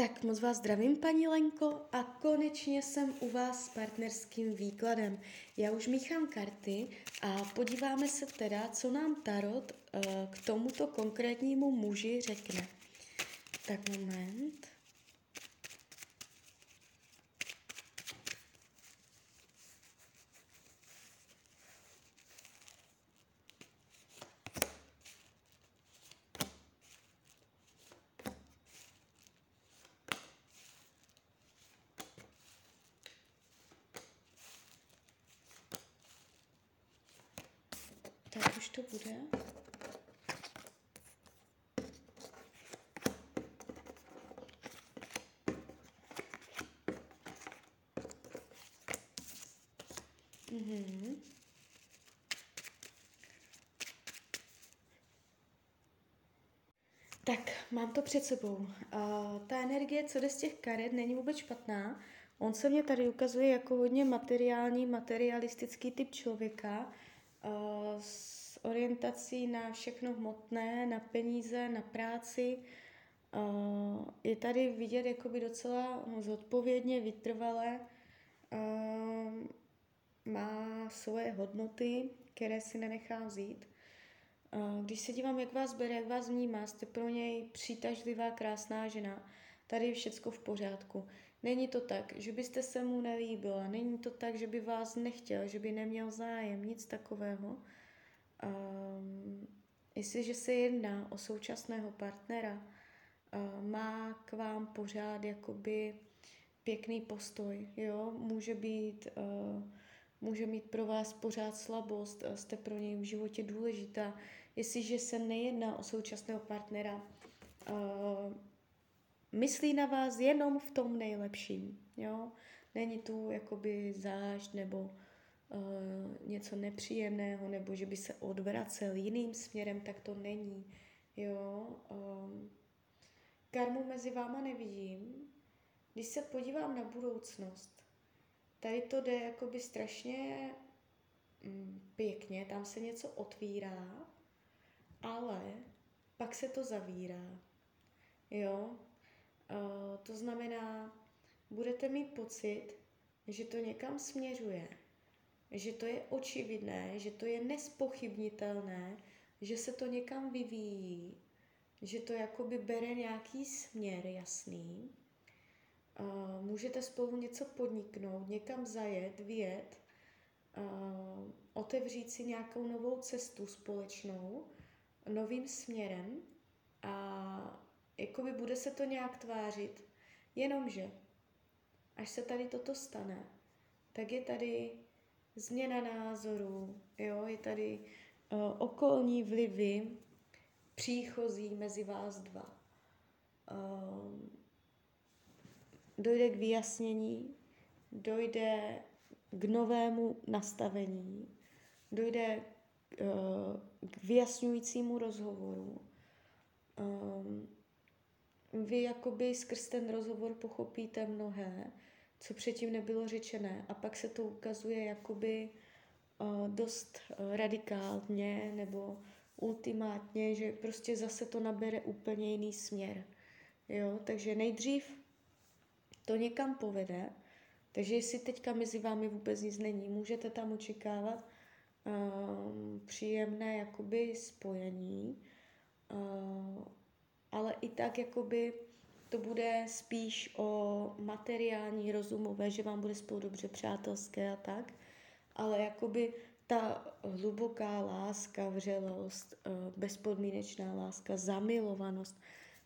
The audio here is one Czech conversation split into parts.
Tak moc vás zdravím, paní Lenko, a konečně jsem u vás s partnerským výkladem. Já už míchám karty a podíváme se teda, co nám Tarot uh, k tomuto konkrétnímu muži řekne. Tak moment. To bude. Mhm. Tak, mám to před sebou. Uh, ta energie, co jde z těch karet, není vůbec špatná. On se mě tady ukazuje jako hodně materiální, materialistický typ člověka, uh, s orientací na všechno hmotné, na peníze, na práci. Je tady vidět jakoby docela zodpovědně, vytrvalé. Má svoje hodnoty, které si nenechá vzít. Když se dívám, jak vás bere, jak vás vnímá, jste pro něj přitažlivá, krásná žena. Tady je všecko v pořádku. Není to tak, že byste se mu nelíbila, není to tak, že by vás nechtěl, že by neměl zájem, nic takového. Um, jestliže se jedná o současného partnera, uh, má k vám pořád jakoby pěkný postoj, jo, může být uh, může mít pro vás pořád slabost, jste pro něj v životě důležitá. Jestliže se nejedná o současného partnera, uh, myslí na vás jenom v tom nejlepším. Jo? Není tu jakoby zášť nebo uh, něco nepříjemného, nebo že by se odvracel jiným směrem, tak to není. Jo? Um, karmu mezi váma nevidím. Když se podívám na budoucnost, Tady to jde jakoby strašně mm, pěkně, tam se něco otvírá, ale pak se to zavírá. Jo? Uh, to znamená, budete mít pocit, že to někam směřuje, že to je očividné, že to je nespochybnitelné, že se to někam vyvíjí, že to jakoby bere nějaký směr jasný. Uh, můžete spolu něco podniknout, někam zajet, vyjet, uh, otevřít si nějakou novou cestu společnou, novým směrem a jakoby bude se to nějak tvářit, jenomže až se tady toto stane, tak je tady změna názoru, jo, je tady uh, okolní vlivy příchozí mezi vás dva. Uh, dojde k vyjasnění, dojde k novému nastavení, dojde eh, k vyjasňujícímu rozhovoru. Ehm, vy jakoby skrz ten rozhovor pochopíte mnohé, co předtím nebylo řečené a pak se to ukazuje jakoby eh, dost eh, radikálně nebo ultimátně, že prostě zase to nabere úplně jiný směr. Jo? Takže nejdřív to někam povede. Takže jestli teďka mezi vámi vůbec nic není, můžete tam očekávat um, příjemné jakoby spojení, uh, ale i tak jakoby to bude spíš o materiální, rozumové, že vám bude spolu dobře přátelské a tak, ale jakoby ta hluboká láska, vřelost, uh, bezpodmínečná láska, zamilovanost,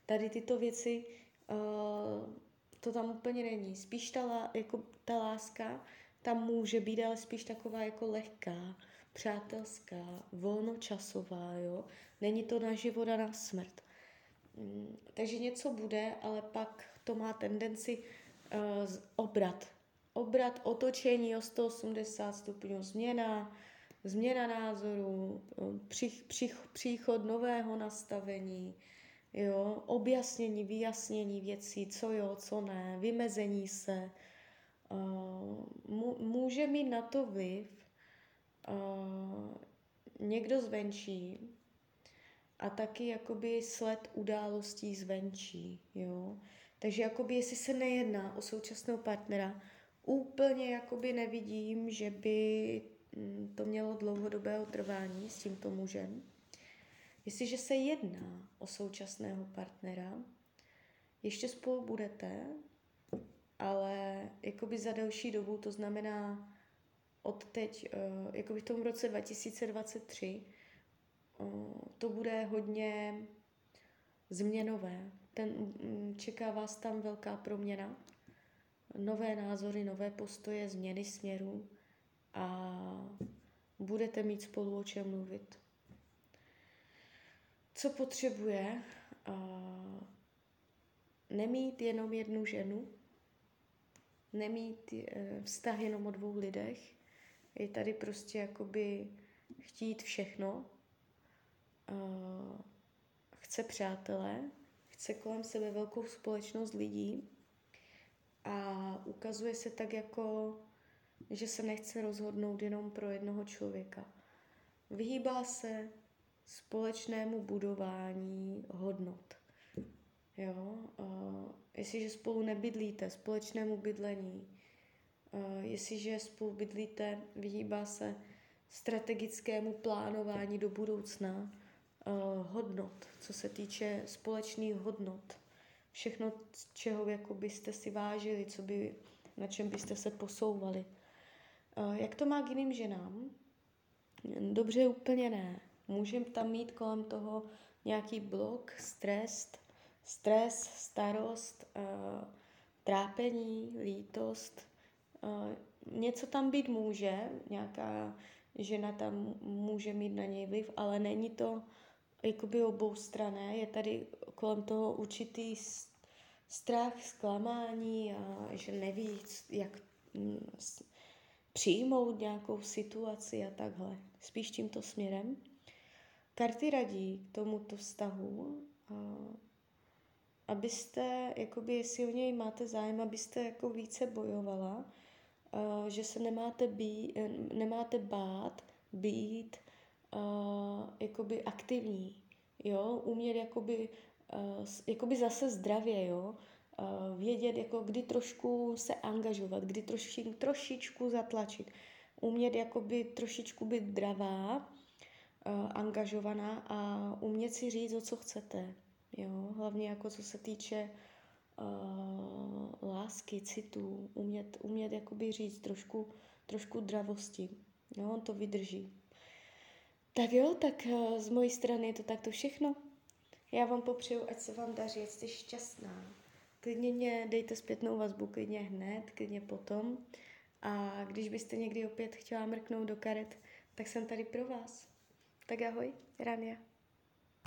tady tyto věci uh, to tam úplně není. Spíš ta, jako, ta láska tam může být, ale spíš taková jako lehká, přátelská, volnočasová, jo. Není to na život a na smrt. Takže něco bude, ale pak to má tendenci uh, obrat. Obrat, otočení o 180 stupňů, změna, změna názoru, přich, přich, příchod nového nastavení, jo, objasnění, vyjasnění věcí, co jo, co ne, vymezení se. Uh, může mít na to vliv uh, někdo zvenčí a taky jakoby sled událostí zvenčí, jo. Takže jakoby, jestli se nejedná o současného partnera, úplně jakoby nevidím, že by mm, to mělo dlouhodobého trvání s tímto mužem. Jestliže se jedná o současného partnera, ještě spolu budete, ale jakoby za delší dobu, to znamená od teď, eh, jakoby v tom roce 2023, eh, to bude hodně změnové. Ten, mm, čeká vás tam velká proměna, nové názory, nové postoje, změny směru a budete mít spolu o čem mluvit. Co potřebuje? Nemít jenom jednu ženu, nemít uh, vztah jenom o dvou lidech, je tady prostě jakoby chtít všechno, uh, chce přátelé, chce kolem sebe velkou společnost lidí a ukazuje se tak jako, že se nechce rozhodnout jenom pro jednoho člověka. Vyhýbá se společnému budování hodnot. Jo? Uh, jestliže spolu nebydlíte, společnému bydlení, uh, jestliže spolu bydlíte, vyhýbá se strategickému plánování do budoucna, hodnot, co se týče společných hodnot. Všechno, čeho jako byste si vážili, co by, na čem byste se posouvali. Uh, jak to má k jiným ženám? Dobře, úplně ne. Můžeme tam mít kolem toho nějaký blok, stres, stres, starost, uh, trápení, lítost. Něco tam být může, nějaká žena tam může mít na něj vliv, ale není to jakoby obou strané. Je tady kolem toho určitý strach, zklamání a že neví, jak mm, přijmout nějakou situaci a takhle. Spíš tímto směrem. Karty radí k tomuto vztahu, abyste, jakoby, jestli o něj máte zájem, abyste jako více bojovala, že se nemáte, bí, nemáte bát být uh, jakoby aktivní, jo, umět jakoby, uh, jakoby zase zdravě, jo, uh, vědět, jako kdy trošku se angažovat, kdy troši, trošičku zatlačit, umět jakoby trošičku být dravá, uh, angažovaná a umět si říct, o co chcete, jo, hlavně jako co se týče uh, lásky, citu, umět, umět jakoby říct trošku, trošku dravosti, jo, on to vydrží. Tak jo, tak eh, z mojí strany je to takto všechno. Já vám popřeju, ať se vám daří, ať jste šťastná. Klidně mě dejte zpětnou vazbu, klidně hned, klidně potom. A když byste někdy opět chtěla mrknout do karet, tak jsem tady pro vás. Tak ahoj, Rania.